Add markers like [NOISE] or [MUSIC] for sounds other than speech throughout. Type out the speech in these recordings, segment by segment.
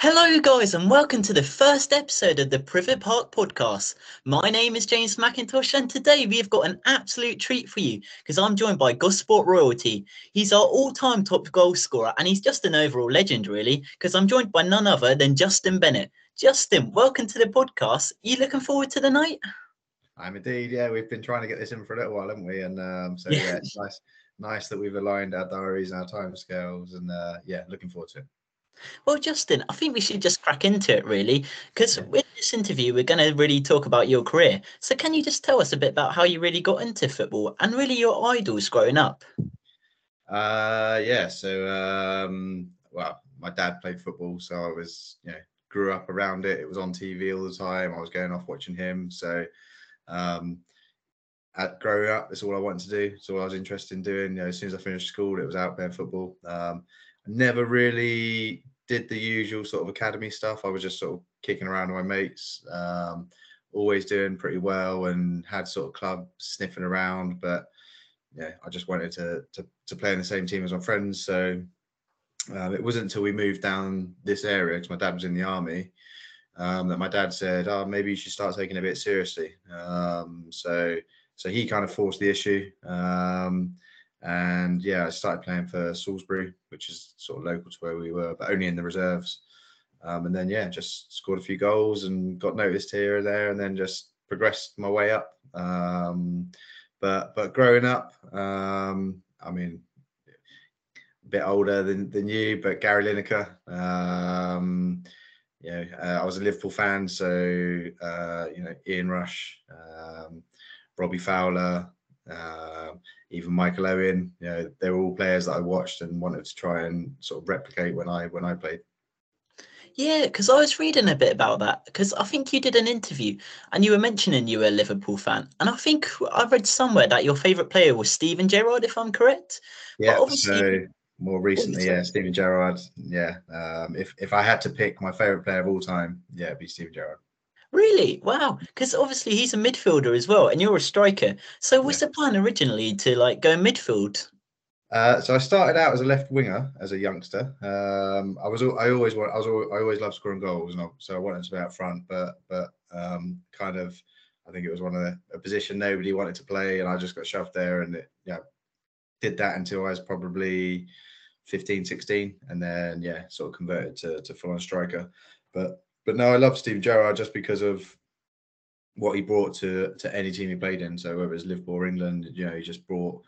Hello, guys, and welcome to the first episode of the Privett Park podcast. My name is James McIntosh, and today we have got an absolute treat for you because I'm joined by Gosport Royalty. He's our all time top goal scorer, and he's just an overall legend, really, because I'm joined by none other than Justin Bennett. Justin, welcome to the podcast. Are you looking forward to the night? I'm indeed. Yeah, we've been trying to get this in for a little while, haven't we? And um, so, yeah, yeah it's nice, nice that we've aligned our diaries and our time scales, and uh, yeah, looking forward to it. Well, Justin, I think we should just crack into it really, because with this interview, we're going to really talk about your career. So, can you just tell us a bit about how you really got into football and really your idols growing up? Uh, yeah. So, um, well, my dad played football, so I was, you know, grew up around it. It was on TV all the time. I was going off watching him. So, um, at growing up, that's all I wanted to do. So I was interested in doing. You know, as soon as I finished school, it was out there football. Um, never really did the usual sort of academy stuff. I was just sort of kicking around with my mates, um, always doing pretty well, and had sort of club sniffing around. But yeah, I just wanted to to, to play in the same team as my friends. So um, it wasn't until we moved down this area because my dad was in the army um, that my dad said, "Oh, maybe you should start taking it a bit seriously." Um, so so he kind of forced the issue. Um, and yeah, I started playing for Salisbury, which is sort of local to where we were, but only in the reserves. Um, and then yeah, just scored a few goals and got noticed here and there, and then just progressed my way up. Um, but but growing up, um, I mean, a bit older than, than you, but Gary Lineker. Um, you know, uh, I was a Liverpool fan, so uh, you know Ian Rush, um, Robbie Fowler, uh, even Michael Owen. You know, they were all players that I watched and wanted to try and sort of replicate when I when I played. Yeah, because I was reading a bit about that because I think you did an interview and you were mentioning you were a Liverpool fan, and I think I read somewhere that your favourite player was Steven Gerrard, if I'm correct. Yeah, so more recently, yeah, Steven Gerrard. Yeah, um, if if I had to pick my favourite player of all time, yeah, it'd be Steven Gerrard. Really? Wow. Because obviously he's a midfielder as well, and you're a striker. So was yeah. the plan originally to like go midfield? Uh, so I started out as a left winger as a youngster. Um, I was I always want I was I always loved scoring goals, and so I wanted to be out front. But but um, kind of I think it was one of the a position nobody wanted to play, and I just got shoved there, and it yeah did that until I was probably 15, 16, and then yeah sort of converted to to full on striker. But but no, I love Steve Gerrard just because of what he brought to to any team he played in. So whether it's Liverpool or England, you know, he just brought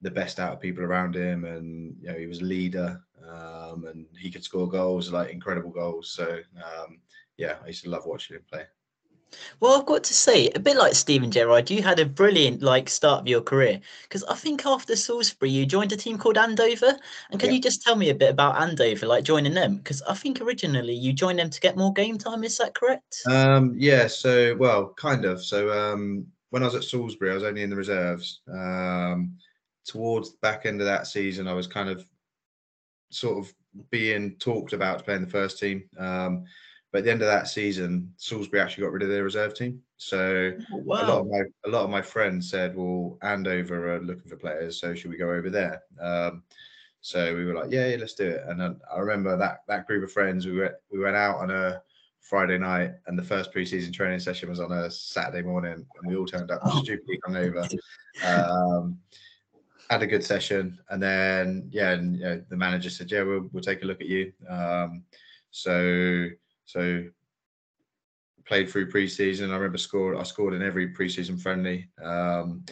the best out of people around him, and you know, he was a leader, um, and he could score goals, like incredible goals. So um, yeah, I used to love watching him play. Well, I've got to say, a bit like Steven Gerrard, you had a brilliant like start of your career because I think after Salisbury you joined a team called Andover. And can yeah. you just tell me a bit about Andover, like joining them? Because I think originally you joined them to get more game time. Is that correct? Um, yeah. So, well, kind of. So, um, when I was at Salisbury, I was only in the reserves. Um, towards the back end of that season, I was kind of sort of being talked about to play in the first team. Um, but at the end of that season, Salisbury actually got rid of their reserve team. So oh, wow. a lot of my a lot of my friends said, "Well, Andover are looking for players, so should we go over there?" Um, so we were like, "Yeah, yeah, let's do it." And then I remember that that group of friends. We went we went out on a Friday night, and the first preseason training session was on a Saturday morning, and we all turned up oh. stupidly hungover. Um, had a good session, and then yeah, and you know, the manager said, "Yeah, we'll, we'll take a look at you." Um, so so played through preseason. I remember scored. I scored in every preseason friendly. Um,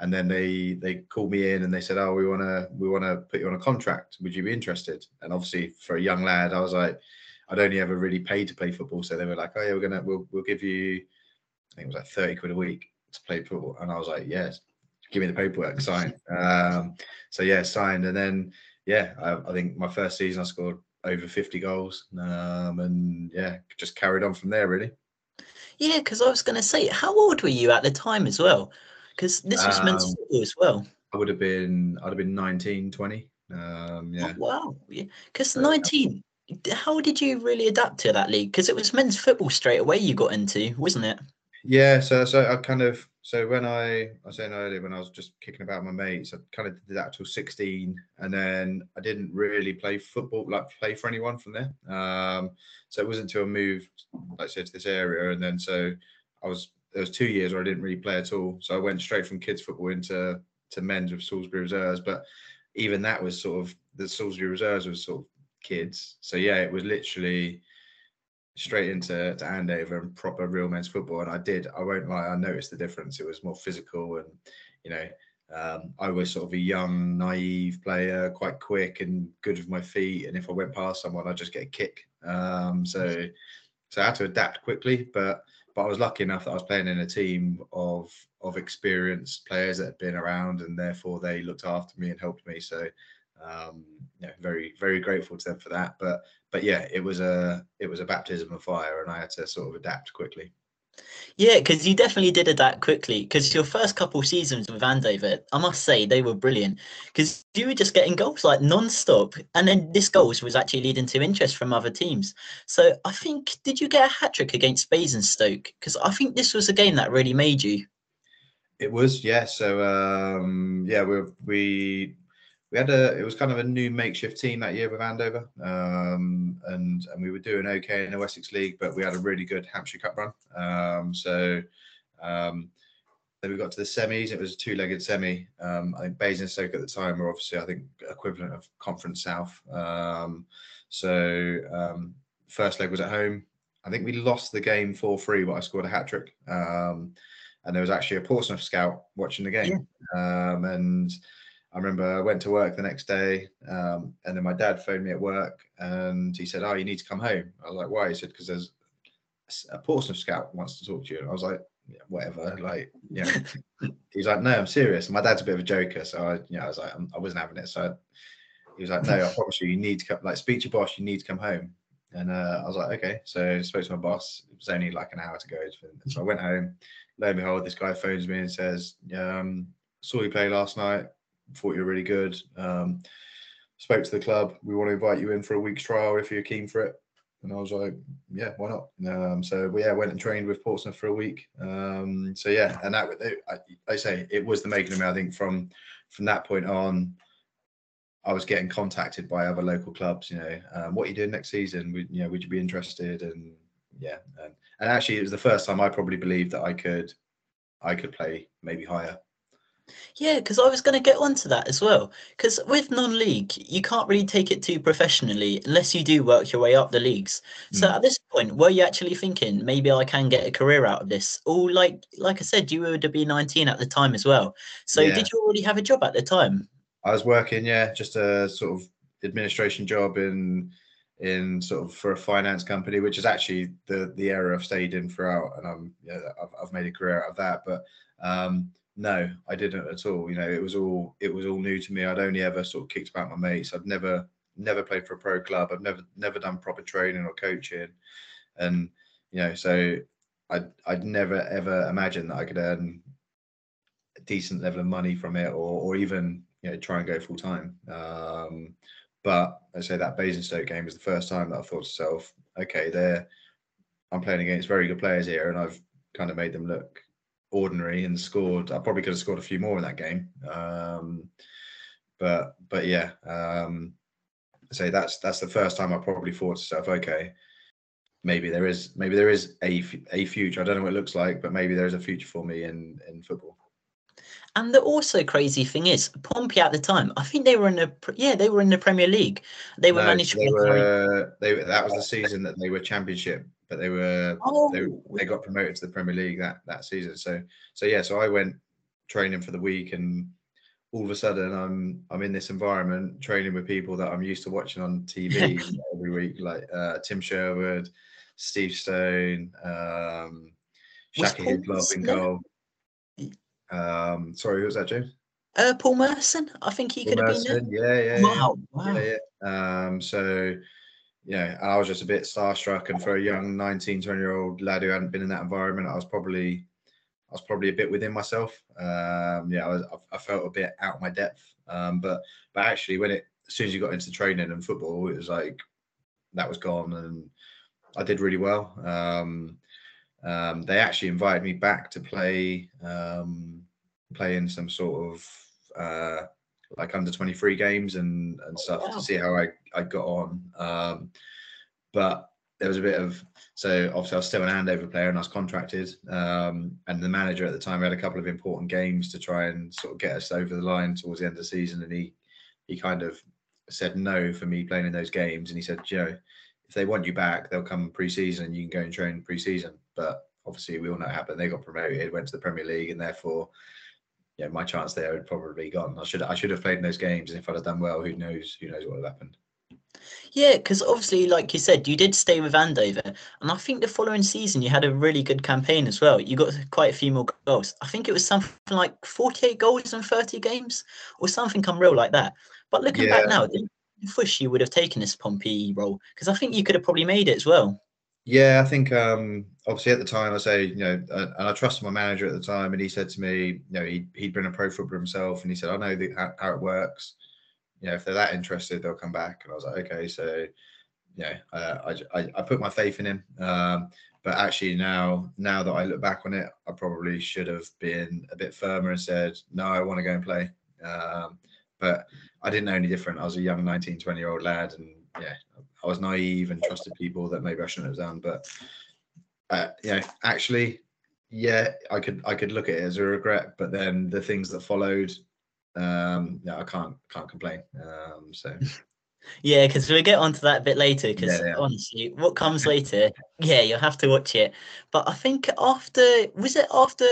and then they they called me in and they said, "Oh, we want to we want to put you on a contract. Would you be interested?" And obviously, for a young lad, I was like, I'd only ever really paid to play football, so they were like, "Oh yeah, we're gonna we'll we'll give you, I think it was like thirty quid a week to play football." And I was like, "Yes, give me the paperwork, sign." [LAUGHS] um, so yeah, signed, and then yeah, I, I think my first season I scored over 50 goals. Um, and yeah, just carried on from there, really. Yeah, because I was going to say, how old were you at the time as well? Because this was men's um, football as well. I would have been, I'd have been 19, 20. Um, yeah. Oh, wow. Because yeah. 19, how did you really adapt to that league? Because it was men's football straight away you got into, wasn't it? Yeah, so so I kind of so when I, I was saying earlier, when I was just kicking about my mates, I kind of did that till 16. And then I didn't really play football, like play for anyone from there. Um, so it wasn't until I moved, like I said, to this area. And then so I was, there was two years where I didn't really play at all. So I went straight from kids football into to men's with Salisbury Reserves. But even that was sort of, the Salisbury Reserves was sort of kids. So yeah, it was literally, straight into to Andover and proper real men's football. And I did, I won't lie, I noticed the difference. It was more physical and, you know, um, I was sort of a young, naive player, quite quick and good with my feet. And if I went past someone, I'd just get a kick. Um, so, so I had to adapt quickly, but but I was lucky enough that I was playing in a team of of experienced players that had been around, and therefore they looked after me and helped me. So um, very very grateful to them for that. But but yeah, it was a it was a baptism of fire, and I had to sort of adapt quickly. Yeah, because you definitely did adapt quickly. Because your first couple seasons with Andover, I must say they were brilliant. Because you were just getting goals like non-stop, and then this goals was actually leading to interest from other teams. So I think did you get a hat trick against Basingstoke? Because I think this was a game that really made you. It was, yeah. So um, yeah, we we we had a it was kind of a new makeshift team that year with Andover, um, and and we were doing okay in the Wessex League, but we had a really good Hampshire Cup run. Um, so um, then we got to the semis. It was a two-legged semi. Um, I think Basingstoke at the time were obviously I think equivalent of Conference South. Um, so um, first leg was at home. I think we lost the game four three, but I scored a hat trick. and there was actually a Portsmouth scout watching the game, yeah. and I remember I went to work the next day, um, and then my dad phoned me at work, and he said, "Oh, you need to come home." I was like, "Why?" He said, "Because there's a Portsmouth scout wants to talk to you." And I was like, yeah, "Whatever." Like, know, [LAUGHS] he's like, "No, I'm serious." my dad's a bit of a joker, so I, you know, I was like, I wasn't having it. So I, he was like, "No, I [LAUGHS] promise you, you need to come. Like, speak to your boss. You need to come home." And uh, I was like, "Okay." So I spoke to my boss. It was only like an hour to go. So I went home. Lo and behold, this guy phones me and says, um, "Saw you play last night." Thought you were really good. Um, spoke to the club. We want to invite you in for a week's trial if you're keen for it. And I was like, yeah, why not? Um, so we yeah went and trained with Portsmouth for a week. Um, so yeah, and that I, I say it was the making of me. I think from from that point on, I was getting contacted by other local clubs. You know, um, what are you doing next season? Would you know? Would you be interested? And yeah, and, and actually, it was the first time I probably believed that I could I could play maybe higher. Yeah, because I was going to get onto that as well. Because with non-league, you can't really take it too professionally unless you do work your way up the leagues. So mm. at this point, were you actually thinking maybe I can get a career out of this? Or like like I said, you would be 19 at the time as well. So yeah. did you already have a job at the time? I was working, yeah, just a sort of administration job in in sort of for a finance company, which is actually the the area I've stayed in throughout, and I'm yeah, I've, I've made a career out of that. But um, no, I didn't at all. You know, it was all it was all new to me. I'd only ever sort of kicked about my mates. I'd never never played for a pro club. I've never never done proper training or coaching, and you know, so I'd I'd never ever imagined that I could earn a decent level of money from it, or or even you know try and go full time. Um, but I say that Basingstoke game was the first time that I thought to myself, okay, there, I'm playing against very good players here, and I've kind of made them look ordinary and scored. I probably could have scored a few more in that game. Um, but but yeah, um, say that's that's the first time I probably thought to myself, okay, maybe there is maybe there is a a future. I don't know what it looks like, but maybe there is a future for me in in football. And the also crazy thing is, Pompey at the time, I think they were in the yeah they were in the Premier League. They were no, managed. They were, they, that was the season that they were Championship but they were oh. they, they got promoted to the Premier League that that season. So so yeah, so I went training for the week and all of a sudden I'm I'm in this environment training with people that I'm used to watching on TV [LAUGHS] every week, like uh, Tim Sherwood, Steve Stone, um, Shaka Hislop in goal. Um, sorry, who was that, James? Uh, Paul Merson. I think he Paul could Merson, have been there. Yeah, yeah, wow, wow. Yeah, yeah. Um, so yeah, I was just a bit starstruck. And for a young 19, 20 year old lad who hadn't been in that environment, I was probably, I was probably a bit within myself. Um, yeah, I, was, I, felt a bit out of my depth. Um, but, but actually, when it, as soon as you got into training and football, it was like that was gone, and I did really well. Um, um, they actually invited me back to play um, play in some sort of uh, like under 23 games and and stuff wow. to see how I, I got on. Um, but there was a bit of so obviously I was still an Andover player and I was contracted. Um, and the manager at the time had a couple of important games to try and sort of get us over the line towards the end of the season, and he he kind of said no for me playing in those games, and he said, you know, if they want you back, they'll come pre-season and you can go and train pre-season. But obviously, we all know what happened. They got promoted, went to the Premier League, and therefore, yeah, my chance there had probably gone. I should I should have played in those games, and if I'd have done well, who knows who knows what would have happened. Yeah, because obviously, like you said, you did stay with Andover, and I think the following season you had a really good campaign as well. You got quite a few more goals. I think it was something like 48 goals in 30 games, or something unreal like that. But looking Yeah. back now, you wish you would have taken this Pompey role? Because I think you could have probably made it as well. Yeah, I think um, obviously at the time I say, you know, uh, and I trusted my manager at the time, and he said to me, you know, he he'd been a pro footballer himself, and he said, I know the, how, how it works. You know, if they're that interested, they'll come back. And I was like, okay, so yeah, uh, I, I I put my faith in him. Um, but actually now now that I look back on it, I probably should have been a bit firmer and said, no, I want to go and play. Um, but I didn't know any different. I was a young 19, 20 year old lad, and yeah, I was naive and trusted people that maybe I shouldn't have done. But uh, you know, actually, yeah, I could I could look at it as a regret. But then the things that followed, um, yeah, I can't can't complain. Um, so [LAUGHS] Yeah, because we'll get onto that a bit later. Because Yeah, yeah. honestly, what comes later, [LAUGHS] yeah, you'll have to watch it. But I think after was it after?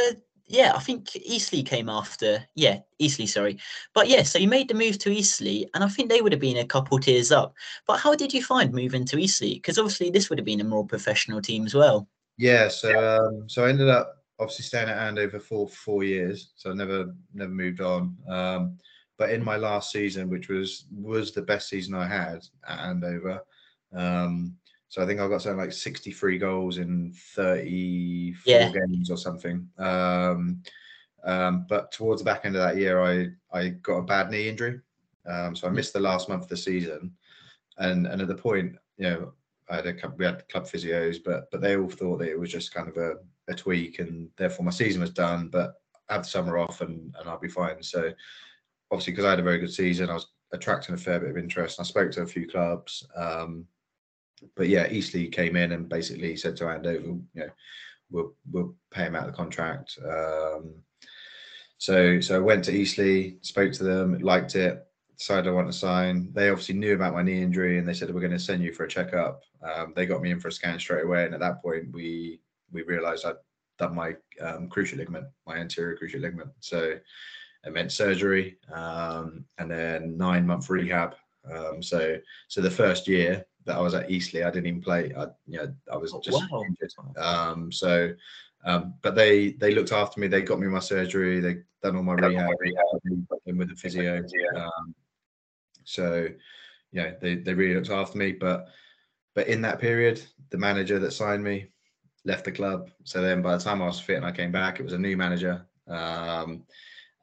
Yeah, I think Eastleigh came after. Yeah, Eastleigh, sorry. But yeah, so you made the move to Eastleigh, and I think they would have been a couple tiers up. But how did you find moving to Eastleigh? Because obviously this would have been a more professional team as well. yeah, so um, so I ended up obviously staying at Andover for four years. So I never never moved on. Um, but in my last season, which was was the best season I had at Andover, um, so I think I got something like 63 goals in 34 Yeah. games or something. Um, um, but towards the back end of that year, I I got a bad knee injury, um, so I missed the last month of the season, and and at the point, you know, I had a couple, we had club physios, but but they all thought that it was just kind of a, a tweak, and therefore my season was done. But I have the summer off, and and I'll be fine. So obviously, because I had a very good season, I was attracting a fair bit of interest. And I spoke to a few clubs, um, but yeah, Eastleigh came in and basically said to Andover, you know, we'll we'll pay him out of the contract. Um, so so I went to Eastleigh, spoke to them, liked it, decided I want to sign. They obviously knew about my knee injury and they said we're going to send you for a checkup. Um, they got me in for a scan straight away, and at that point we we realised I'd done my um, cruciate ligament, my anterior cruciate ligament. So it meant surgery um, and then nine month rehab. Um, so so the first year that I was at Eastleigh, I didn't even play. I you know I was Oh, just wow. injured. Um, so um, but they they looked after me. They got me my surgery. They done all my rehab, and with the physio. Um, so yeah, they they really looked after me. But but in that period, the manager that signed me left the club. So then by the time I was fit and I came back, it was a new manager. Um,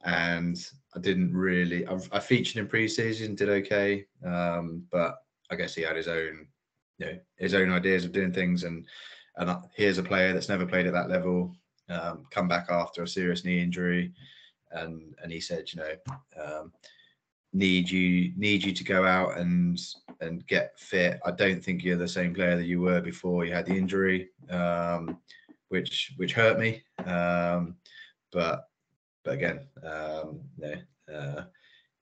and I didn't really. I, I featured in pre-season, did okay, um, but I guess he had his own, you know, his own ideas of doing things. And and here's a player that's never played at that level, um, come back after a serious knee injury, and and he said, you know, um, need you need you to go out and and get fit. I don't think you're the same player that you were before you had the injury, um, which which hurt me. Um, but but again, um, no, uh,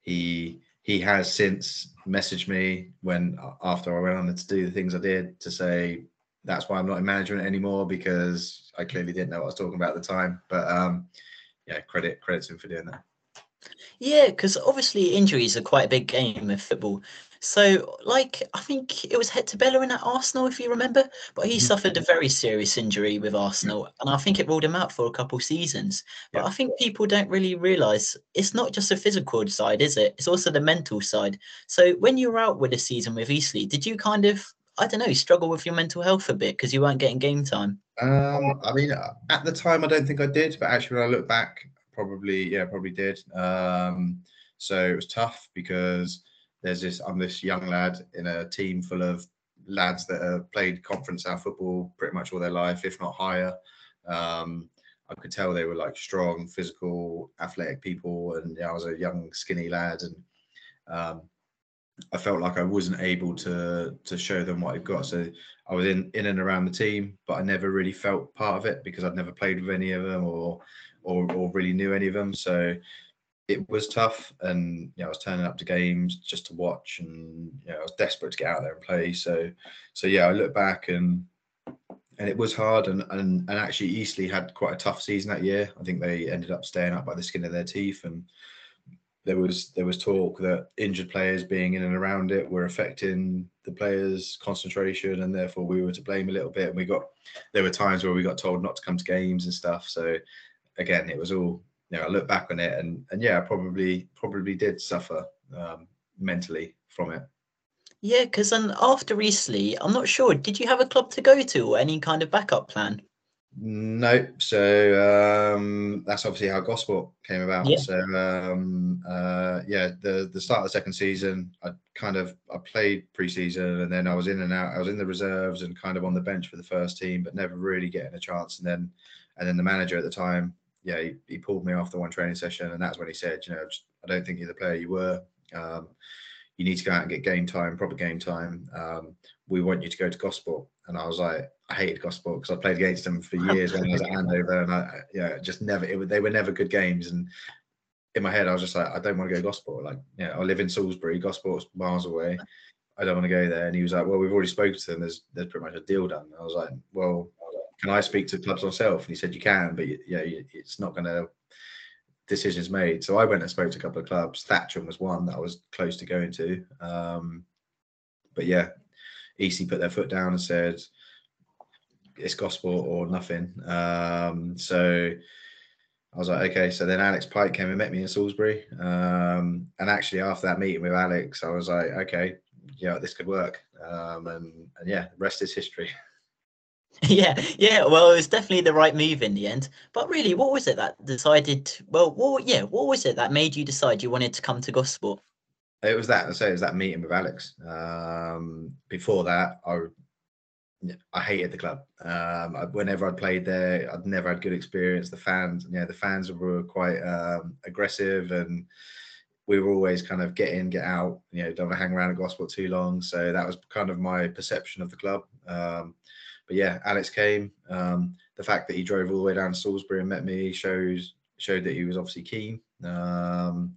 he he has since messaged me when after I went on to do the things I did to say that's why I'm not in management anymore because I clearly didn't know what I was talking about at the time. But um, yeah, credit credits him for doing that. Yeah, because obviously injuries are quite a big game of football. So, like, I think it was Hector Bellerin at Arsenal, if you remember, but he Mhm. suffered a very serious injury with Arsenal, and I think it ruled him out for a couple seasons. But Yeah. I think people don't really realise it's not just the physical side, is it? It's also the mental side. So, when you were out with a season with Eastleigh, did you kind of, I don't know, struggle with your mental health a bit because you weren't getting game time? Um, I mean, at the time, I don't think I did, but actually, when I look back, probably, yeah, probably did. Um, so it was tough because there's this, I'm this young lad in a team full of lads that have played conference South football pretty much all their life, if not higher. Um, I could tell they were like strong, physical, athletic people, and I was a young, skinny lad, and um, I felt like I wasn't able to to show them what I've got. So I was in in and around the team, but I never really felt part of it because I'd never played with any of them or or, or really knew any of them. So it was tough, and you know, I was turning up to games just to watch, and you know, I was desperate to get out there and play. So so yeah, I look back and and it was hard and, and and actually Eastleigh had quite a tough season that year. I think they ended up staying up by the skin of their teeth and there was there was talk that injured players being in and around it were affecting the players' concentration, and therefore we were to blame a little bit. And we got there were times where we got told not to come to games and stuff. So again, it was all you know. I look back on it, and and yeah, I probably probably did suffer um, mentally from it. Yeah, because then after Eastleigh, I'm not sure. Did you have a club to go to or any kind of backup plan? No, so um, that's obviously how Gosport came about. Yeah. So um, uh, yeah, the the start of the second season, I kind of I played preseason and then I was in and out. I was in the reserves and kind of on the bench for the first team, but never really getting a chance. And then and then the manager at the time, yeah, he, he pulled me after one training session, and that's when he said, you know, I don't think you're the player you were. Um, you need to go out and get game time, proper game time. Um, we want you to go to Gosport. And I was like, I hated Gosport because I played against them for years when I was at [LAUGHS] Andover, and I, yeah, just never. It, they were never good games, and in my head, I was just like, I don't want to go Gosport. Like, yeah, I live in Salisbury. Gosport's miles away. I don't want to go there. And he was like, Well, we've already spoken to them. There's there's pretty much a deal done. I was like, Well, can I speak to clubs myself? And he said, You can, but you, yeah, it's not going to. Decisions made. So I went and spoke to a couple of clubs. Thatcham was one that I was close to going to. Um, but yeah, EC put their foot down and said, it's Gosport or nothing. Um, so I was like, okay. So then Alex Pike came and met me in Salisbury. Um, and actually, after that meeting with Alex, I was like, okay, yeah, this could work. Um, and, and yeah, rest is history. [LAUGHS] [LAUGHS] Yeah, yeah. Well, it was definitely the right move in the end. But really, what was it that decided? Well, what? Yeah, what was it that made you decide you wanted to come to Gosport? It was that. I say it was that meeting with Alex. Um, before that, I I hated the club. Um, whenever I played there, I'd never had good experience. The fans, yeah, the fans were quite um, aggressive, and we were always kind of get in, get out. You know, don't hang around at Gosport too long. So that was kind of my perception of the club. Um, but yeah, Alex came. Um, the fact that he drove all the way down to Salisbury and met me shows showed that he was obviously keen. Um,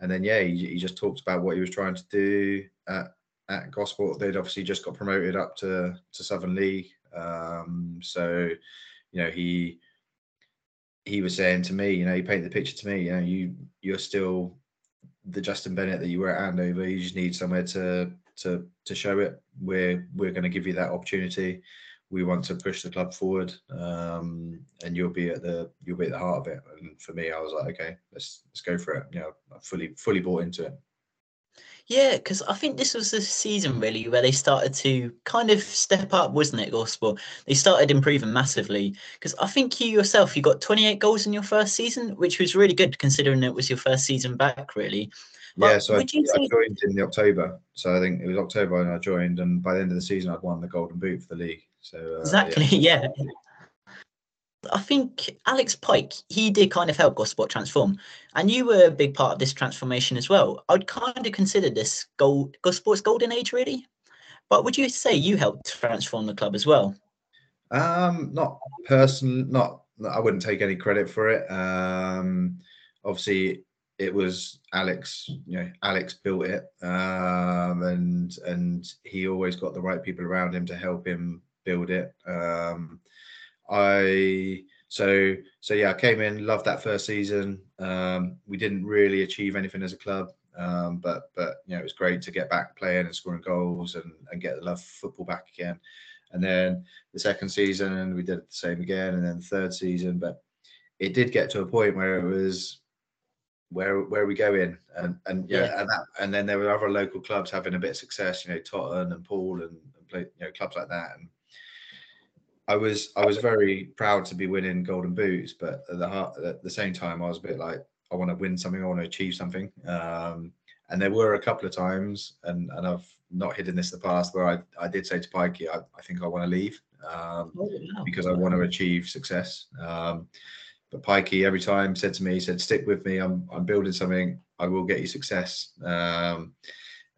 and then yeah, he, he just talked about what he was trying to do at at Gosport, they'd obviously just got promoted up to to Southern League. Um, so, you know, he he was saying to me, you know, he painted the picture to me, you know, you you're still the Justin Bennett that you were at Andover. You just need somewhere to to to show it. We're we're going to give you that opportunity. We want to push the club forward, um, and you'll be at the you'll be at the heart of it. And for me, I was like, okay, let's let's go for it. You know, I fully fully bought into it. Yeah, because I think this was the season really where they started to kind of step up, wasn't it, Gosport? They started improving massively. Because I think you yourself, you got 28 goals in your first season, which was really good considering it was your first season back, really. But yeah, so I, I, joined in the October. So I think it was October when I joined, and by the end of the season, I'd won the Golden Boot for the league. So uh, exactly, yeah. [LAUGHS] yeah. I think Alex Pike, he did kind of help Gosport transform, and you were a big part of this transformation as well. I'd kind of consider this gold Gosport's golden age, really. But would you say you helped transform the club as well? Um, not personally, not. I wouldn't take any credit for it. Um, obviously, it was Alex. You know, Alex built it, um, and and he always got the right people around him to help him build it. Um, I so so yeah, I came in, loved that first season. Um, we didn't really achieve anything as a club, um, but but you know it was great to get back playing and scoring goals and and get the love football back again. And then the second season, we did the same again, and then the third season. But it did get to a point where it was where where we go in and and yeah, yeah. and that and then there were other local clubs having a bit of success you know Totton and Poole and, and play, you know clubs like that and I was I was very proud to be winning golden boots, but at the heart, at the same time, I was a bit like I want to win something, I want to achieve something. Um, and there were a couple of times, and and I've not hidden this in the past where I, I did say to Pikey, I, I think I want to leave um, oh, because I want to achieve success. Um, but Pikey every time said to me, he said, "Stick with me. I'm I'm building something. I will get you success." Um,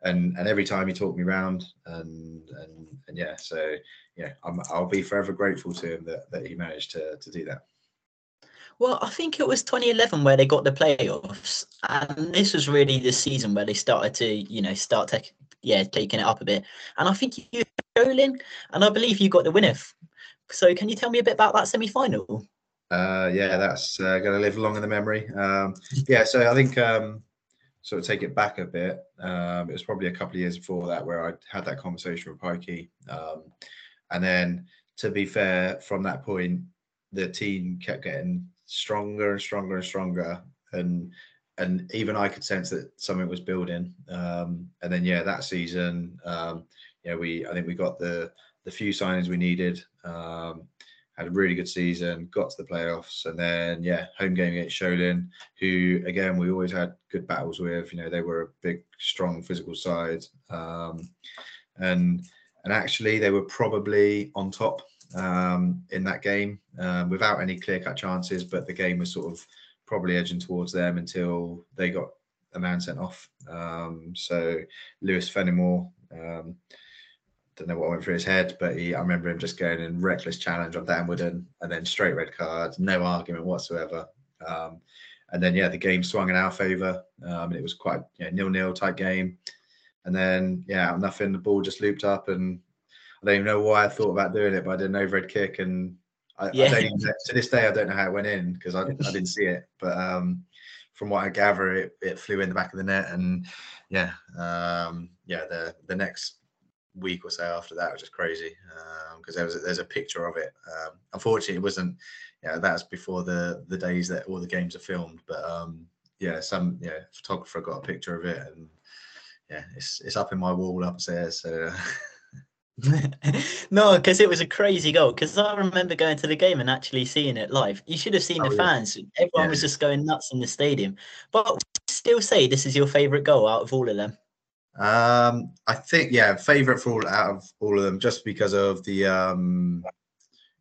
and and every time he talked me around, and and and yeah, so yeah, I'm, I'll be forever grateful to him that that he managed to to do that. Well, I think it was 2011 where they got the playoffs, and this was really the season where they started to, you know, start taking, yeah, taking it up a bit. And I think you Jolin, and I believe you got the winner. So, can you tell me a bit about that semi-final? Uh, yeah, that's uh, going to live long in the memory. Um, yeah, so I think um, sort of take it back a bit. Um, it was probably a couple of years before that where I had that conversation with Pikey, um, and then to be fair, from that point, the team kept getting stronger and stronger and stronger, and and even I could sense that something was building. Um, and then yeah, that season, um, yeah, we I think we got the the few signings we needed. Um, had a really good season, got to the playoffs, and then yeah, home game against Sholing, who again we always had good battles with. You know, they were a big, strong physical side, um, and and actually they were probably on top um, in that game um, without any clear cut chances. But the game was sort of probably edging towards them until they got a man sent off. Um, so Lewis Fenimore, um, don't know what went through his head, but he, I remember him just going in reckless challenge on Dan Wooden and then straight red card, no argument whatsoever. Um, and then yeah, the game swung in our favour. Um, and it was quite you know, nil-nil type game. And then yeah, nothing. The ball just looped up, and I don't even know why I thought about doing it, but I did an overhead kick, and I, yeah. I don't even, to this day I don't know how it went in because I, I [LAUGHS] didn't see it. But um, from what I gather, it, it flew in the back of the net, and yeah, um, yeah, the the next week or so after that was just crazy because um, there was a, there's a picture of it. Um, unfortunately, it wasn't. Yeah, that's before the the days that all the games are filmed. But um, yeah, some yeah photographer got a picture of it, and yeah, it's it's up in my wall upstairs. So. [LAUGHS] no, because it was a crazy goal. Because I remember going to the game and actually seeing it live. You should have seen oh, the yeah. fans. Everyone yeah. was just going nuts in the stadium. But still say this is your favourite goal out of all of them. Um, I think yeah, favourite for all out of all of them, just because of the um,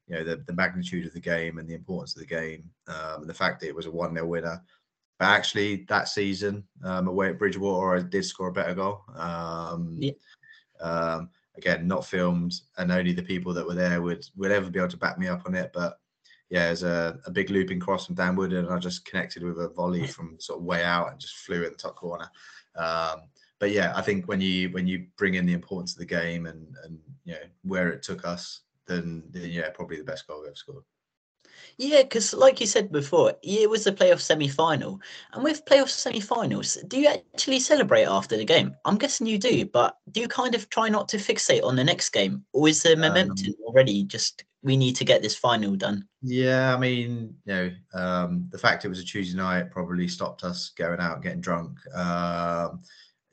you know the, the magnitude of the game and the importance of the game, um, and the fact that it was a one 0 winner. But actually, that season um, away at Bridgwater, I did score a better goal. Um, yeah. Um, again, not filmed, and only the people that were there would would ever be able to back me up on it. But yeah, it was a, a big looping cross from Dan Wood, and I just connected with a volley from sort of way out and just flew in the top corner. Um, but yeah, I think when you when you bring in the importance of the game and and you know where it took us, then, then yeah, probably the best goal we ever scored. Yeah, because like you said before, it was the playoff semi final. And with playoff semi finals, do you actually celebrate after the game? I'm guessing you do, but do you kind of try not to fixate on the next game? Or is the momentum um, already just we need to get this final done? Yeah, I mean, you know, um, the fact it was a Tuesday night probably stopped us going out getting drunk. Um,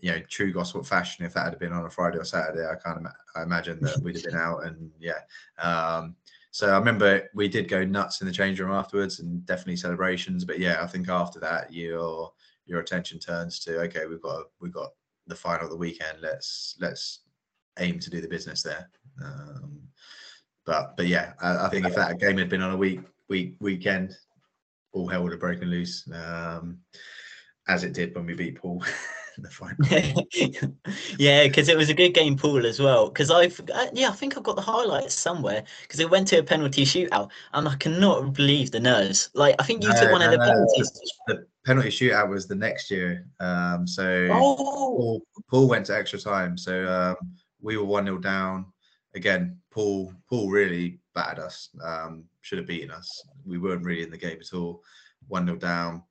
you know, true Gosport fashion, if that had been on a Friday or Saturday, I can't I imagine that we'd have been [LAUGHS] out and yeah. Um, so I remember we did go nuts in the change room afterwards and definitely celebrations. But yeah, I think after that, your your attention turns to okay, we've got we've got the final of the weekend. Let's let's aim to do the business there. Um, but but yeah, I, I, think if that game had been on a week week weekend, all hell would have broken loose, um, as it did when we beat Poole. [LAUGHS] in the final. [LAUGHS] yeah, because it was a good game pool as well. Because I've uh, yeah, I think I've got the highlights somewhere. Because it went to a penalty shootout, and I cannot believe the nerves. Like I think you no, took one no, of the no, penalties. The penalty shootout was the next year. Um, so oh. Poole, Poole went to extra time. So um, we were one 0 down. Again, Paul Poole really battered us. Um, should have beaten us. We weren't really in the game at all. One 0 down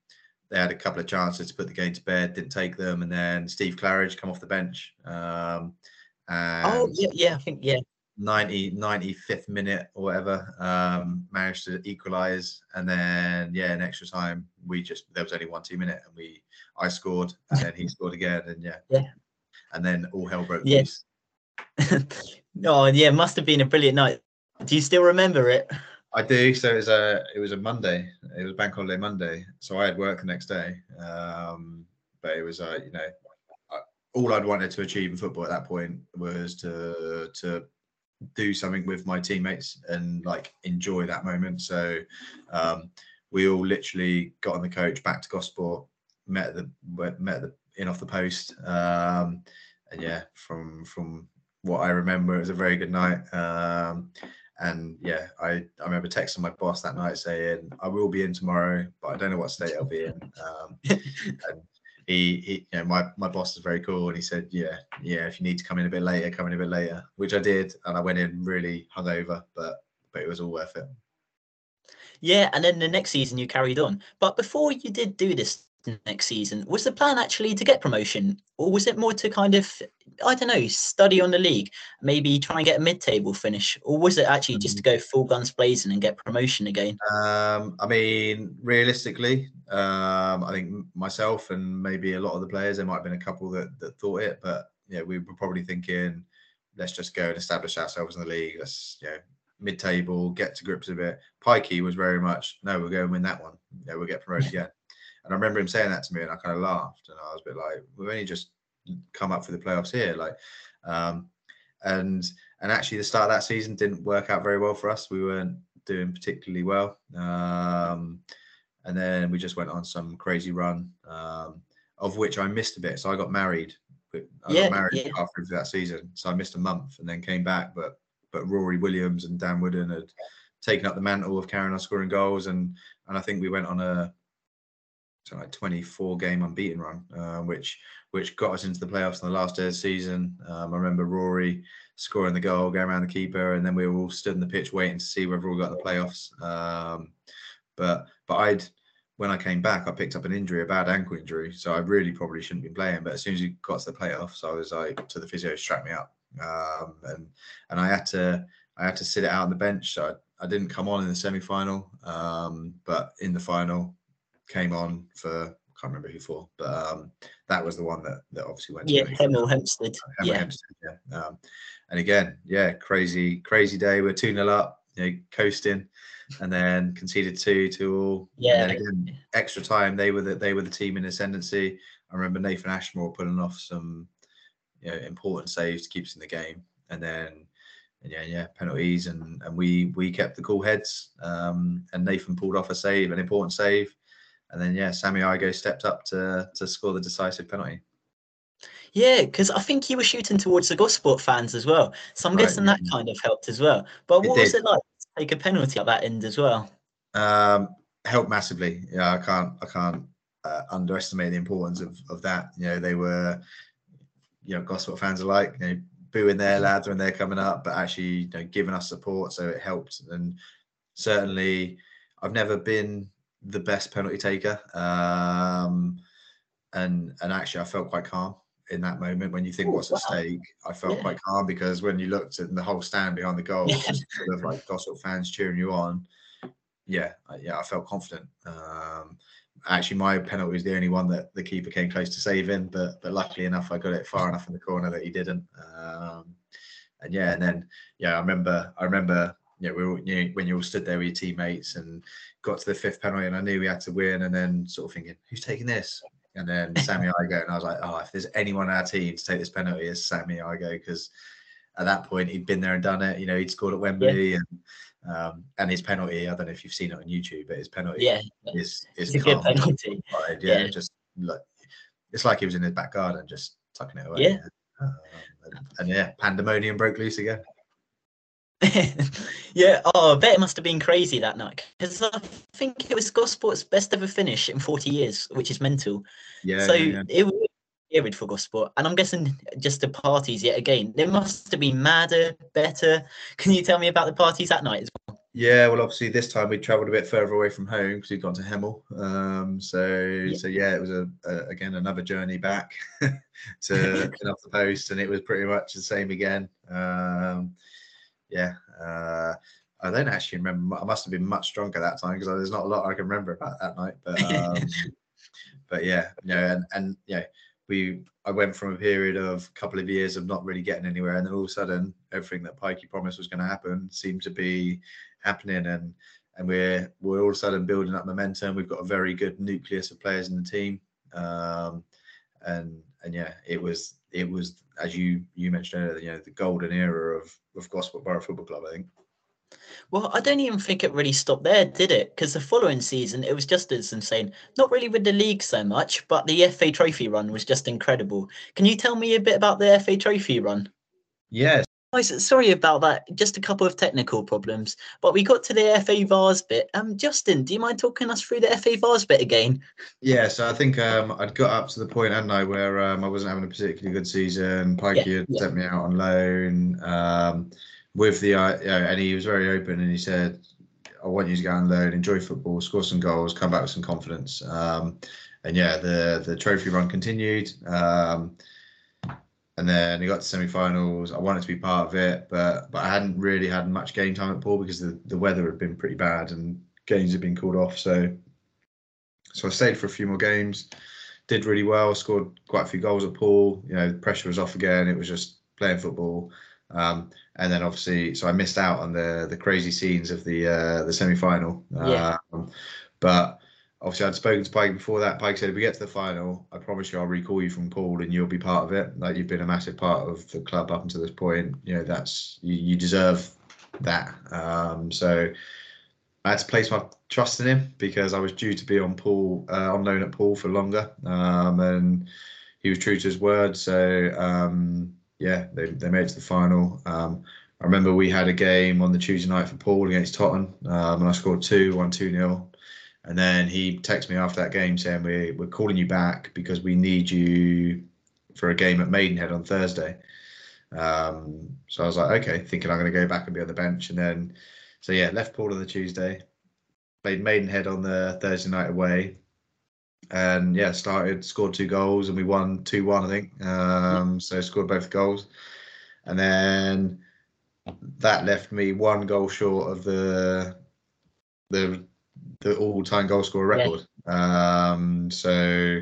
they had a couple of chances to put the game to bed, didn't take them, and then Steve Claridge come off the bench. Um, oh yeah, yeah, I think yeah. 90 95th minute or whatever um managed to equalize and then yeah in extra time we just there was only one two minute and we i scored and then he [LAUGHS] scored again and yeah yeah and then all hell broke yeah. loose [LAUGHS] oh yeah must have been a brilliant night do you still remember it I do. So it was a it was a Monday. It was bank holiday Monday. So I had work the next day. Um, but it was uh, you know all I'd wanted to achieve in football at that point was to to do something with my teammates and like enjoy that moment. So um, we all literally got on the coach back to Gosport, met the met the in off the post, um, and yeah, from from what I remember, it was a very good night. Um, and yeah, I, I remember texting my boss that night saying, I will be in tomorrow, but I don't know what state I'll be in. Um, [LAUGHS] and he, he, you know, my, my boss is very cool. And he said, yeah, yeah, if you need to come in a bit later, come in a bit later, which I did. And I went in really hungover, but, but it was all worth it. Yeah. And then the next season you carried on. But before you did do this next season. Was the plan actually to get promotion, or was it more to kind of, I don't know, study on the league, maybe try and get a mid-table finish, or was it actually just to mm. go full guns blazing and get promotion again? Um, I mean, realistically, um, I think myself and maybe a lot of the players, there might have been a couple that that thought it, but yeah, we were probably thinking, let's just go and establish ourselves in the league. Let's you know mid-table, get to grips with it. Pikey was very much, no, we're going to win that one. Yeah, we'll get promoted [LAUGHS] again. And I remember him saying that to me, and I kind of laughed, and I was a bit like, "We've only just come up for the playoffs here." Like, um, and and actually, the start of that season didn't work out very well for us. We weren't doing particularly well, um, and then we just went on some crazy run, um, of which I missed a bit. So I got married. I yeah, got married yeah. after that season, so I missed a month, and then came back. But but Rory Williams and Dan Wooden had taken up the mantle of carrying on scoring goals, and and I think we went on a like 24 game unbeaten run, uh, which which got us into the playoffs in the last day of the season. Um, I remember Rory scoring the goal, going around the keeper, and then we were all stood in the pitch waiting to see whether we got the playoffs. Um, but but I'd when I came back, I picked up an injury, a bad ankle injury, so I really probably shouldn't be playing. But as soon as you got to the playoffs, I was like to the physio, strap me up, um, and and I had to I had to sit it out on the bench. So I, I didn't come on in the semi final, um, but in the final came on for I can't remember who for, but um, that was the one that that obviously went. Yeah, Hemel Hempstead. Hemel yeah. Hempstead. Yeah. Um, and again, yeah, crazy, crazy day. We're two 0 up, you know, coasting, and then conceded two, to all. Yeah. And again, extra time. They were the they were the team in ascendancy. I remember Nathan Ashmore pulling off some, you know, important saves to keep us in the game, and then yeah, yeah, penalties, and and we we kept the cool heads. Um, and Nathan pulled off a save, an important save, and then yeah, Sammy Igoe stepped up to to score the decisive penalty. Yeah, because I think he was shooting towards the Gosport fans as well. So I'm right, guessing yeah. that kind of helped as well. But what it was it like to take a penalty at that end as well? Um, helped massively. Yeah, I can't I can't uh, underestimate the importance of of that. You know, they were you know Gosport fans alike. You know, booing their lads when they're coming up, but actually you know giving us support, so it helped. And certainly, I've never been the best penalty taker. Um, and and actually, I felt quite calm in that moment when you think Ooh, what's wow. at stake. I felt yeah. quite calm because when you looked at the whole stand behind the goal, yeah. [LAUGHS] sort of like Gosport fans cheering you on. Yeah, yeah, I felt confident. Um, actually, my penalty was the only one that the keeper came close to saving, but but luckily enough, I got it far enough in the corner that he didn't. Um, and yeah, and then yeah, I remember I remember you know, we were, you know, when you all stood there with your teammates and got to the fifth penalty and I knew we had to win and then sort of thinking, who's taking this? And then [LAUGHS] Sammy Igoe and I was like, oh, if there's anyone on our team to take this penalty, it's Sammy Igoe because at that point he'd been there and done it. You know, he'd scored at Wembley yeah. and um, and his penalty. I don't know if you've seen it on YouTube, but his penalty yeah. is is a good penalty. Right? Yeah, yeah, just like it's like he was in his back garden just tucking it away. Yeah. Um, and, and yeah, pandemonium broke loose again. [LAUGHS] yeah, oh, I bet it must have been crazy that night because I think it was Gosport's best ever finish in 40 years, which is mental. Yeah. So yeah, yeah. it was period for Gosport, and I'm guessing just the parties yet again. They must have been madder, better. Can you tell me about the parties that night as well? Yeah, well, obviously this time we travelled a bit further away from home because we'd gone to Hemel. Um, so, yeah. so yeah, it was a, a again another journey back [LAUGHS] to [LAUGHS] off the post, and it was pretty much the same again. Um, yeah, uh, I don't actually remember. I must have been much drunker that time because there's not a lot I can remember about that night. But um, [LAUGHS] but yeah, you know, and and yeah, we I went from a period of a couple of years of not really getting anywhere, and then all of a sudden, everything that Pikey promised was going to happen seemed to be happening, and and we're we're all of a sudden building up momentum. We've got a very good nucleus of players in the team, um, and and yeah, it was it was as you you mentioned earlier, you know, the golden era of of Gosport Borough Football Club. I think. Well, I don't even think it really stopped there, did it? Because the following season, it was just as insane. Not really with the league so much, but the FA Trophy run was just incredible. Can you tell me a bit about the FA Trophy run? Yes, Guys, sorry about that. Just a couple of technical problems, but we got to the FA Vars bit. Um, Justin, do you mind talking us through the FA Vars bit again? Yeah, so I think um, I'd got up to the point, hadn't I, where um, I wasn't having a particularly good season. Pikey Yeah, had yeah. sent me out on loan um, with the, uh, you know, and he was very open and he said, I want you to go on loan, enjoy football, score some goals, come back with some confidence. Um, and yeah, the the trophy run continued. Um, and then he got to semi-finals. I wanted to be part of it, but but I hadn't really had much game time at Poole because the, the weather had been pretty bad and games had been called off. So so I stayed for a few more games, did really well, scored quite a few goals at Poole. You know, the pressure was off again. It was just playing football. Um, and then obviously, so I missed out on the the crazy scenes of the uh, the semi final. Yeah. Um, but obviously, I'd spoken to Pike before that. Pike said, if we get to the final, I promise you, I'll recall you from Poole, and you'll be part of it. Like you've been a massive part of the club up until this point. You know, that's you, you deserve that. Um, so I had to place my trust in him because I was due to be on Poole uh, on loan at Poole for longer, um, and he was true to his word. So um, yeah, they, they made it to the final. Um, I remember we had a game on the Tuesday night for Poole against Tottenham, um, and I scored two, one two nil. And then he texted me after that game saying we we're calling you back because we need you for a game at Maidenhead on Thursday. Um, so I was like, okay, thinking I'm going to go back and be on the bench, and then so yeah, left Poole on the Tuesday, played Maidenhead on the Thursday night away, and yeah, started scored two goals and we won two one I think. Um, so scored both goals, and then that left me one goal short of the the the all time goal scorer Yeah. record. Um, so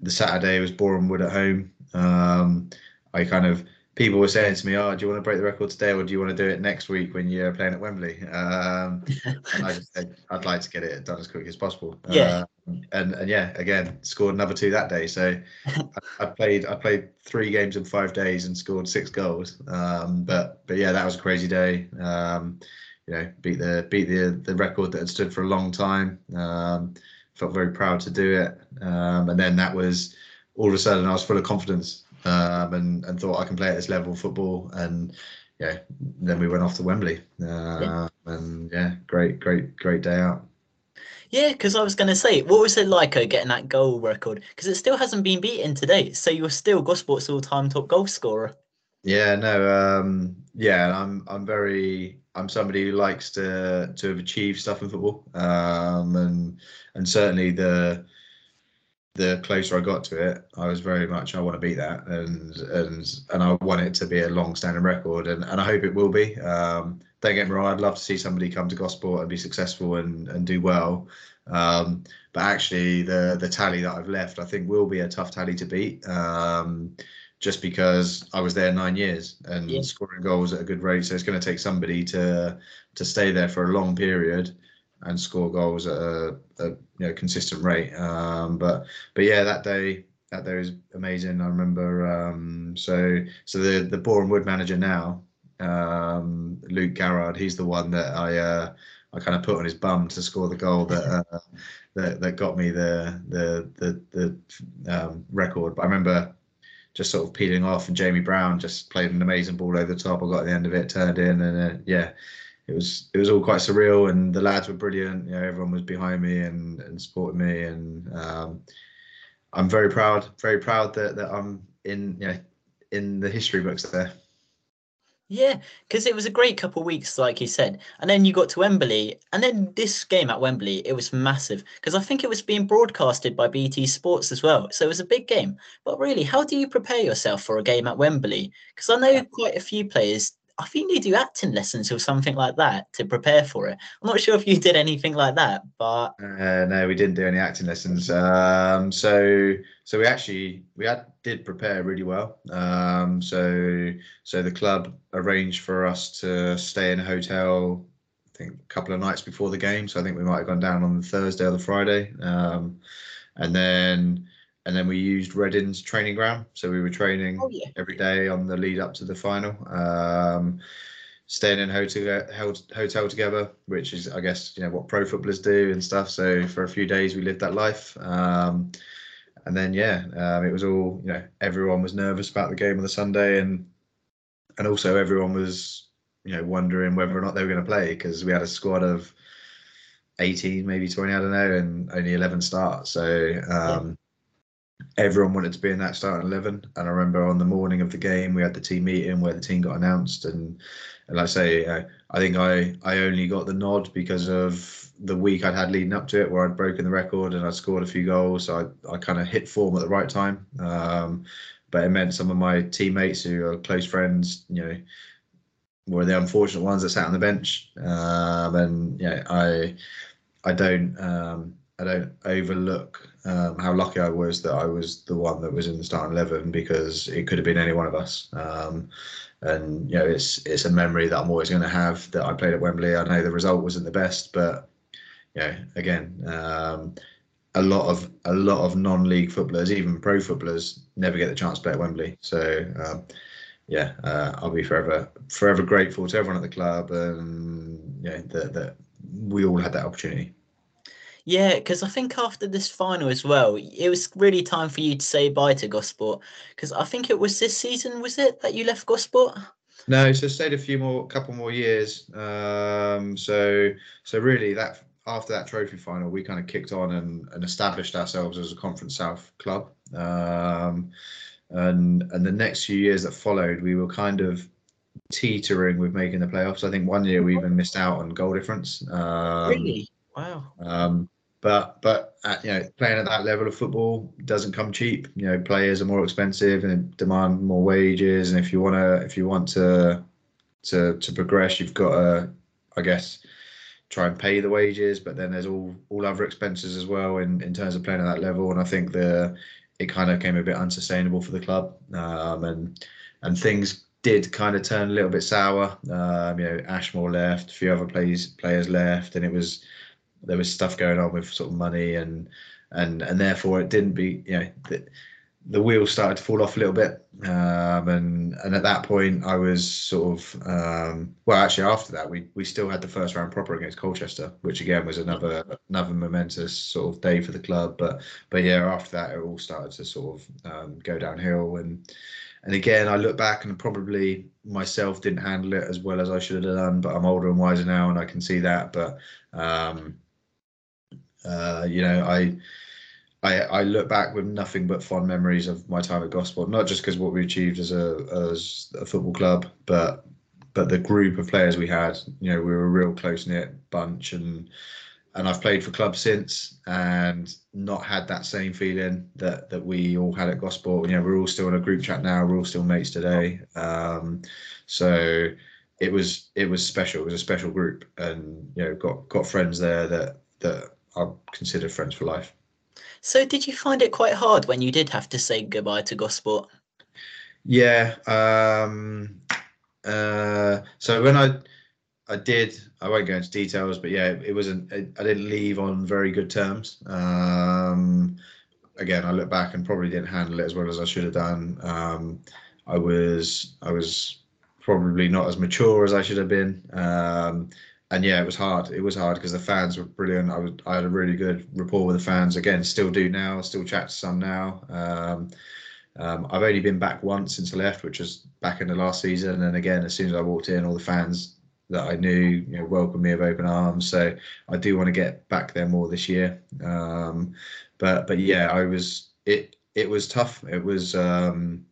the Saturday was Boreham Wood at home. Um, I kind of people were saying to me, "Oh, do you want to break the record today, or do you want to do it next week when you're playing at Wembley?" Um, and I just said, "I'd like to get it done as quickly as possible." Yeah. Um, and and yeah, again, scored another two that day. So [LAUGHS] I, I played I played three games in five days and scored six goals. Um, but but yeah, that was a crazy day. Um, you know, beat the beat the the record that had stood for a long time. Um, felt very proud to do it. Um, and then that was all of a sudden I was full of confidence um, and and thought I can play at this level of football. And yeah, then we went off to Wembley. Uh, And yeah, great great great day out. Yeah, because I was going to say, what was it like uh, getting that goal record? Because it still hasn't been beaten today. So you're still Gosport's all-time top goal scorer. Yeah, no, um, yeah, I'm I'm very I'm somebody who likes to to have achieved stuff in football, um, and and certainly the the closer I got to it, I was very much I want to beat that, and and and I want it to be a long-standing record, and and I hope it will be. Um, don't get me wrong, I'd love to see somebody come to Gosport and be successful and and do well. Um, but actually, the the tally that I've left, I think, will be a tough tally to beat. Um, just because I was there nine years and Yeah. scoring goals at a good rate. So it's going to take somebody to to stay there for a long period and score goals at a, a you know consistent rate. Um, but but yeah, that day that day was amazing. I remember. Um, so so the the Boreham Wood manager now, um, Luke Garrard, he's the one that I. Uh, I kind of put on his bum to score the goal that [LAUGHS] uh, that, that got me the the the, the um, record. But I remember just sort of peeling off, and Jamie Brown just played an amazing ball over the top. I got at the end of it, turned in, and uh, yeah, it was it was all quite surreal. And the lads were brilliant. You know, everyone was behind me and and supporting me, and um, I'm very proud, very proud that that I'm in you know in the history books there. Yeah, because it was a great couple of weeks, like you said. And then you got to Wembley. And then this game at Wembley, it was massive because I think it was being broadcasted by BT Sports as well. So it was a big game. But really, how do you prepare yourself for a game at Wembley? Because I know quite a few players, I think they do acting lessons or something like that to prepare for it. I'm not sure if you did anything like that, but Uh, no, we didn't do any acting lessons. Um, so so we actually we had did prepare really well. Um, so so the club arranged for us to stay in a hotel. I think a couple of nights before the game. So I think we might have gone down on the Thursday or the Friday. Um, and then and then we used Reading's training ground. So we were training Oh, yeah. every day on the lead up to the final. Um, staying in hotel hotel together, which is I guess you know what pro footballers do and stuff. So for a few days we lived that life. Um, and then yeah, um, it was all you know. Everyone was nervous about the game on the Sunday, and and also everyone was you know wondering whether or not they were going to play because we had a squad of 18, maybe 20, I don't know, and only 11 starts. So um, everyone wanted to be in that starting 11. And I remember on the morning of the game, we had the team meeting where the team got announced. And, and like I say, uh, I think I, I only got the nod because of the week I'd had leading up to it where I'd broken the record and I'd scored a few goals. So I, I kind of hit form at the right time. Um, but it meant some of my teammates who are close friends, you know, were the unfortunate ones that sat on the bench. Um, and yeah, I I don't um, I don't overlook um, how lucky I was that I was the one that was in the starting eleven because it could have been any one of us. Um, and you know, it's it's a memory that I'm always going to have that I played at Wembley. I know the result wasn't the best, but know, again, um, a lot of a lot of non-league footballers, even pro footballers, never get the chance to play at Wembley. So um, yeah, uh, I'll be forever forever grateful to everyone at the club and yeah, that that we all had that opportunity. Yeah, because I think after this final as well, it was really time for you to say bye to Gosport. Because I think it was this season, was it, that you left Gosport? No, so stayed a few more, couple more years. Um, so so really that after that trophy final, we kind of kicked on and, and established ourselves as a Conference South club. Um, and and the next few years that followed, we were kind of teetering with making the playoffs. I think one year we even missed out on goal difference. Um, really? Wow. Um, but but at, you know, playing at that level of football doesn't come cheap. You know, players are more expensive and demand more wages. And if you want to if you want to to to progress, you've got to, I guess, try and pay the wages. But then there's all all other expenses as well in in terms of playing at that level. And I think the it kind of came a bit unsustainable for the club. Um, and and things did kind of turn a little bit sour. Um, you know, Ashmore left, a few other players players left, and it was there was stuff going on with sort of money and and and therefore it didn't be you know the, the wheels started to fall off a little bit. Um, and and at that point I was sort of um, well actually after that we we still had the first round proper against Colchester which again was another another momentous sort of day for the club. But but yeah after that it all started to sort of um, go downhill. And and again I look back and probably myself didn't handle it as well as I should have done but I'm older and wiser now and I can see that. But um, uh, you know, I, I, I look back with nothing but fond memories of my time at Gosport. Not just because what we achieved as a as a football club, but but the group of players we had. You know, we were a real close knit bunch, and and I've played for clubs since, and not had that same feeling that that we all had at Gosport. You know, we're all still in a group chat now. We're all still mates today. Um, so it was it was special. It was a special group, and you know, got got friends there that that are considered friends for life. So, did you find it quite hard when you did have to say goodbye to Gosport? Yeah. Um, uh, so when I I did, I won't go into details, but yeah, it, wasn't. I didn't leave on very good terms. Um, again, I look back and probably didn't handle it as well as I should have done. Um, I was I was probably not as mature as I should have been. Um, and yeah, it was hard. It was hard because the fans were brilliant. I was I had a really good rapport with the fans. Again, still do now. Still chat to some now. Um, um, I've only been back once since I left, which was back in the last season. And again, as soon as I walked in, all the fans that I knew, you know, welcomed me with open arms. So I do want to get back there more this year. Um, but but yeah, I was it. It was tough. It was. Um,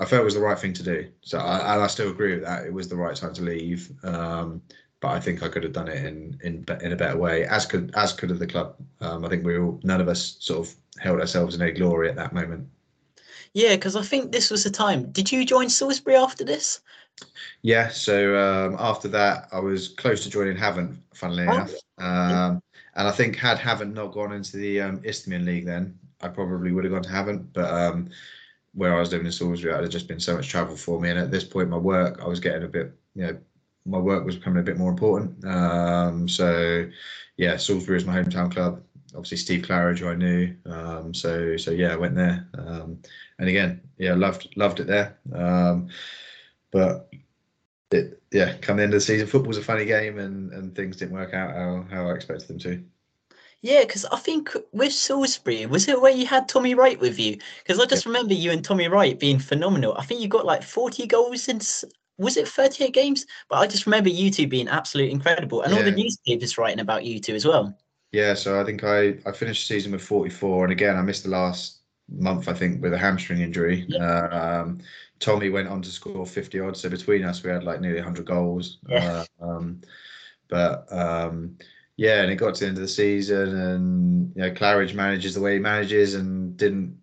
I felt it was the right thing to do. So I, and I still agree with that. It was the right time to leave. Um, but I think I could have done it in in in a better way. As could as could have the club. Um, I think we all none of us sort of held ourselves in a glory at that moment. Yeah, because I think this was the time. Did you join Salisbury after this? Yeah. So um, after that, I was close to joining Havant, funnily oh. enough. Um, and I think had Havant not gone into the um, Isthmian League, then I probably would have gone to Havant. But um, where I was living in Salisbury, it had just been so much travel for me. And at this point, my work, I was getting a bit, you know, my work was becoming a bit more important. Um, so, yeah, Salisbury is my hometown club. obviously Steve Claridge, who I knew. Um, so so yeah, I went there. Um, and again, yeah, loved loved it there. Um, but it, yeah, come the end of the season, football's a funny game, and and things didn't work out how how I expected them to. Yeah, because I think with Salisbury, was it where you had Tommy Wright with you? Because I just yeah. remember you and Tommy Wright being phenomenal. I think you got like 40 goals in, was it 38 games? But I just remember you two being absolutely incredible and yeah. all the newspapers writing about you two as well. Yeah, so I think I, I finished the season with 44. And again, I missed the last month, I think, with a hamstring injury. Yeah. Um, Tommy went on to score 50 odd. So between us, we had like nearly 100 goals. [LAUGHS] Yeah. Uh, um, but um, yeah, and it got to the end of the season, and you know, Claridge manages the way he manages, and didn't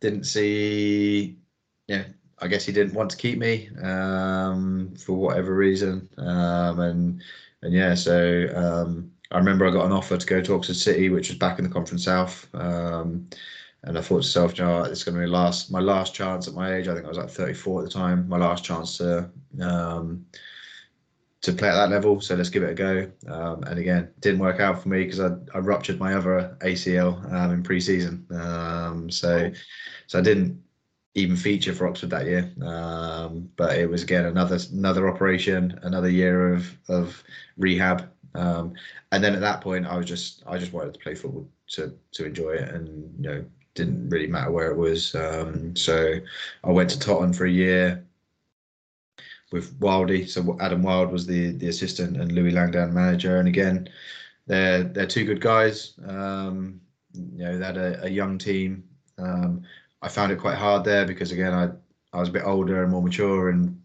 didn't see, yeah, I guess he didn't want to keep me um, for whatever reason, um, and and yeah, so um, I remember I got an offer to go to Oxford City, which was back in the Conference South. Um, and I thought to myself, you know, it's going to be last my last chance at my age. I think I was like 34 at the time. My last chance to um, to play at that level. So let's give it a go. Um, and again, didn't work out for me because I, I ruptured my other ACL um, in pre-season. Um, so so I didn't even feature for Oxford that year. Um, but it was again another another operation, another year of of rehab. Um, and then at that point, I was just I just wanted to play football to to enjoy it, and you know didn't really matter where it was. Um, so I went to Tottenham for a year with Wildy. So Adam Wild was the the assistant and Louis Langdon manager. And again, they're they're two good guys. Um, you know, they had a, a young team. Um, I found it quite hard there because again, I I was a bit older and more mature, and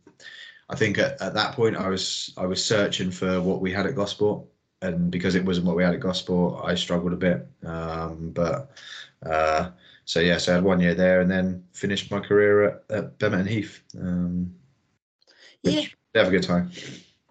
I think at, at that point I was I was searching for what we had at Gosport, and because it wasn't what we had at Gosport, I struggled a bit. Um, but uh, so yeah, so I had one year there, and then finished my career at, at Bemerton Heath. Um, yeah, have a good time.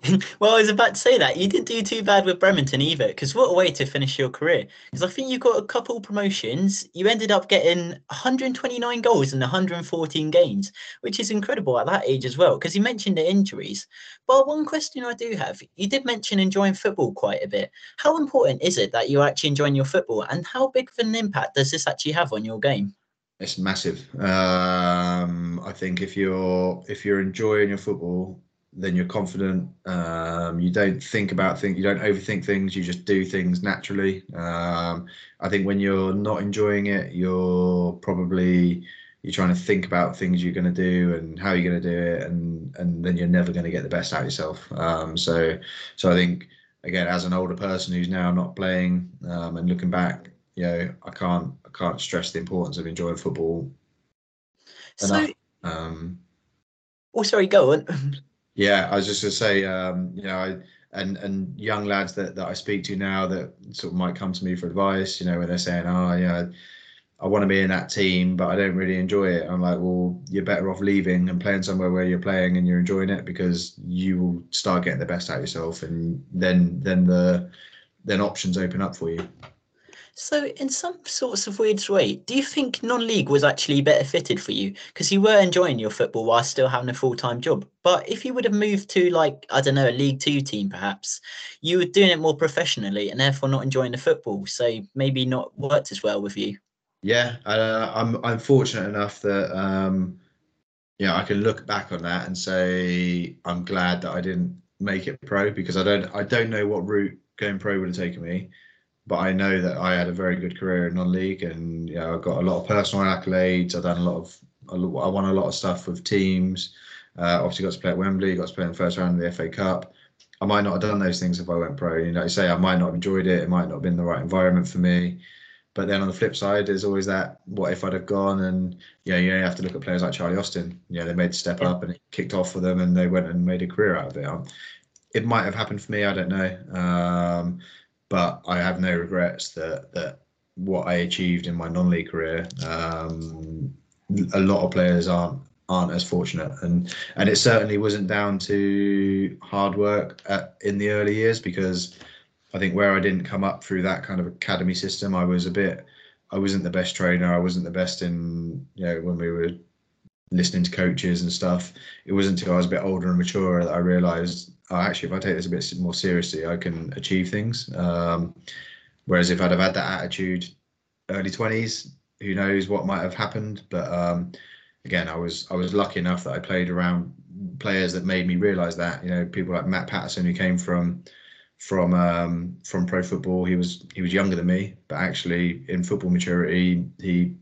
[LAUGHS] well, I was about to say that you didn't do too bad with Bemerton either, because what a way to finish your career. Because I think you got a couple promotions. You ended up getting 129 goals in 114 games, which is incredible at that age as well. Because you mentioned the injuries. But one question I do have, you did mention enjoying football quite a bit. How important is it that you're actually enjoying your football, and how big of an impact does this actually have on your game? It's massive. Um, I think if you're if you're enjoying your football, then you're confident. Um, you don't think about things. You don't overthink things. You just do things naturally. Um, I think when you're not enjoying it, you're probably you're trying to think about things you're going to do and how you're going to do it, and and then you're never going to get the best out of yourself. Um, so so I think again, as an older person who's now not playing um, and looking back, you know, I can't I can't stress the importance of enjoying football. So, um, oh, sorry, go on. [LAUGHS] Yeah, I was just gonna say, um, you know, I, and and young lads that, that I speak to now that sort of might come to me for advice, you know, when they're saying, oh, yeah, I want to be in that team, but I don't really enjoy it. I'm like, well, you're better off leaving and playing somewhere where you're playing and you're enjoying it because you will start getting the best out of yourself, and then then the then options open up for you. So, in some sorts of weird way, do you think non-league was actually better fitted for you because you were enjoying your football while still having a full-time job? But if you would have moved to like I don't know a League Two team, perhaps you were doing it more professionally and therefore not enjoying the football, so maybe not worked as well with you. Yeah, uh, I'm I'm fortunate enough that um, yeah I can look back on that and say I'm glad that I didn't make it pro because I don't I don't know what route going pro would have taken me but I know that I had a very good career in non-league, and you know, I got a lot of personal accolades. I've done a lot of, I won a lot of stuff with teams. Uh, obviously, got to play at Wembley, got to play in the first round of the FA Cup. I might not have done those things if I went pro. You know, say I might not have enjoyed it. It might not have been the right environment for me. But then on the flip side, there's always that what if I'd have gone and you know, you have to look at players like Charlie Austin. You know, they made the step yeah. up and it kicked off for them and they went and made a career out of it. Um, it might have happened for me, I don't know. Um, but I have no regrets that that what I achieved in my non-league career. Um, a lot of players aren't aren't as fortunate, and and it certainly wasn't down to hard work at, in the early years because I think where I didn't come up through that kind of academy system, I was a bit. I wasn't the best trainer. I wasn't the best in you know when we were listening to coaches and stuff. It wasn't until I was a bit older and mature that I realised oh, actually, if I take this a bit more seriously, I can achieve things. Um, whereas if I'd have had that attitude early 20s, who knows what might have happened. But um, again, I was I was lucky enough that I played around players that made me realise that. You know, people like Matt Patterson, who came from from um, from pro football. He was he was younger than me, but actually in football maturity, he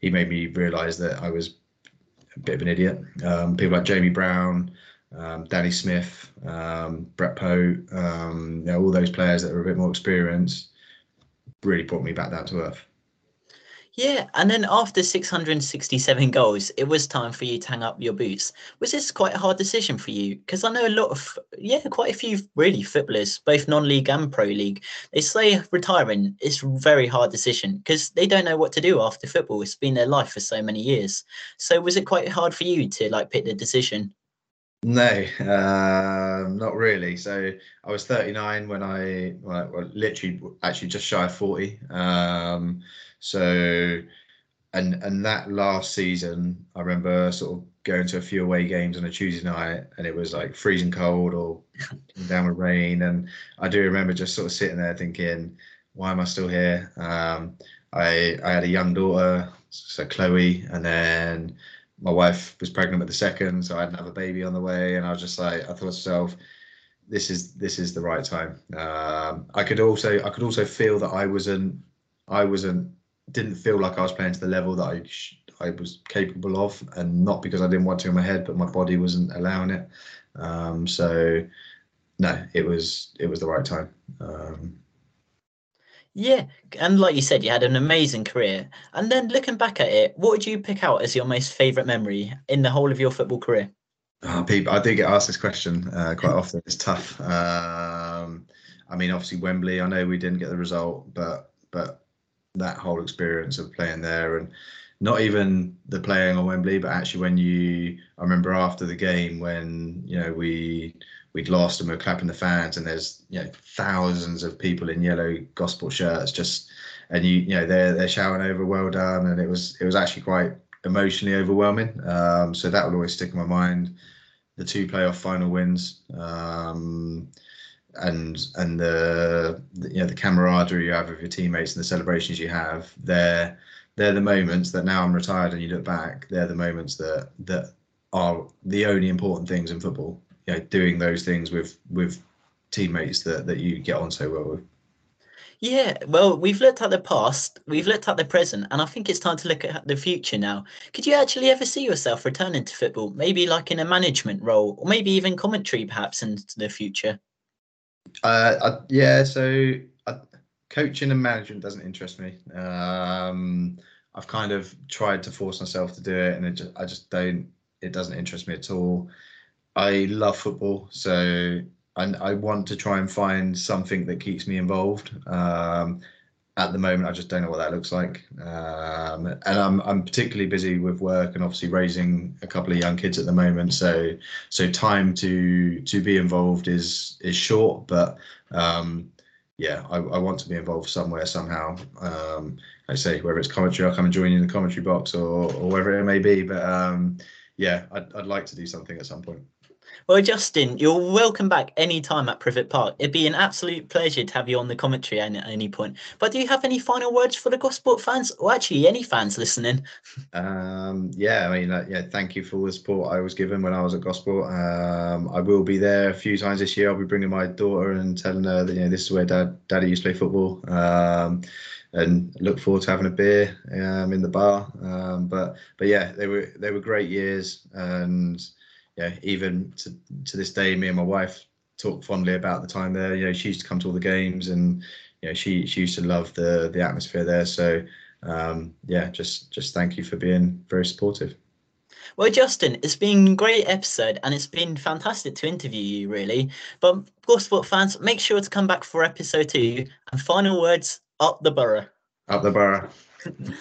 he made me realise that I was a bit of an idiot. Um, people like Jamie Brown, um, Danny Smith, um, Brett Pote, um, you know, all those players that are a bit more experienced, really brought me back down to earth. Yeah, and then after 667 goals, it was time for you to hang up your boots. Was this quite a hard decision for you? Because I know a lot of, yeah, quite a few really footballers, both non-league and pro league, they say retiring is a very hard decision because they don't know what to do after football. It's been their life for so many years. So was it quite hard for you to like pick the decision? No, uh, not really. So I was 39 when I, well, literally, actually just shy of 40. Um, so, and and that last season, I remember sort of going to a few away games on a Tuesday night, and it was like freezing cold or down with rain, and I do remember just sort of sitting there thinking, why am I still here? Um, I I had a young daughter, so Chloe, and then my wife was pregnant with the second, so I had another baby on the way, and I was just like, I thought to myself, this is this is the right time. Um, I could also I could also feel that I wasn't I wasn't didn't feel like I was playing to the level that I I was capable of, and not because I didn't want to in my head, but my body wasn't allowing it. Um, so no, it was it was the right time. Um, yeah, and like you said, you had an amazing career. And then looking back at it, what would you pick out as your most favourite memory in the whole of your football career? Oh, people, I do get asked this question uh, quite often. It's tough. Um, I mean, obviously Wembley. I know we didn't get the result, but but that whole experience of playing there and not even the playing on Wembley, but actually when you, I remember after the game when you know we we'd lost and we are clapping the fans and there's you know thousands of people in yellow Gosport shirts just and you you know they're they're shouting over well done and it was it was actually quite emotionally overwhelming. Um, so that will always stick in my mind. The two playoff final wins. Um, and and the, the, you know the camaraderie you have with your teammates and the celebrations you have they're they're the moments that now I'm retired and you look back they're the moments that that are the only important things in football you know doing those things with with teammates that that you get on so well with yeah, well, we've looked at the past, we've looked at the present, and I think it's time to look at the future now. Could you actually ever see yourself returning to football, maybe like in a management role, or maybe even commentary perhaps in the future? Uh, I, yeah, so I, coaching and management doesn't interest me. Um, I've kind of tried to force myself to do it, and it just, I just don't. It doesn't interest me at all. I love football, so I, I want to try and find something that keeps me involved. Um, at the moment, I just don't know what that looks like. Um, and I'm I'm particularly busy with work and obviously raising a couple of young kids at the moment. So so time to to be involved is is short, but um, yeah, I, I want to be involved somewhere somehow. Um, I say whether it's commentary, I'll come and join you in the commentary box or or wherever it may be. But um, yeah, I'd I'd like to do something at some point. Well, Justin, you're welcome back anytime at Privett Park. It'd be an absolute pleasure to have you on the commentary at any point. But do you have any final words for the Gosport fans, or actually any fans listening? Um, yeah, I mean, uh, yeah, thank you for the support I was given when I was at Gosport. Um, I will be there a few times this year. I'll be bringing my daughter and telling her that you know this is where Dad, Daddy used to play football. Um, and look forward to having a beer um, in the bar. Um, but but yeah, they were they were great years and yeah, even to to this day, me and my wife talk fondly about the time there. You know, she used to come to all the games, and you know, she she used to love the the atmosphere there. So um, yeah, just just thank you for being very supportive. Well, Justin, it's been a great episode and it's been fantastic to interview you, really. But of course, what fans, make sure to come back for episode two. And final words up the borough. Up the borough. [LAUGHS]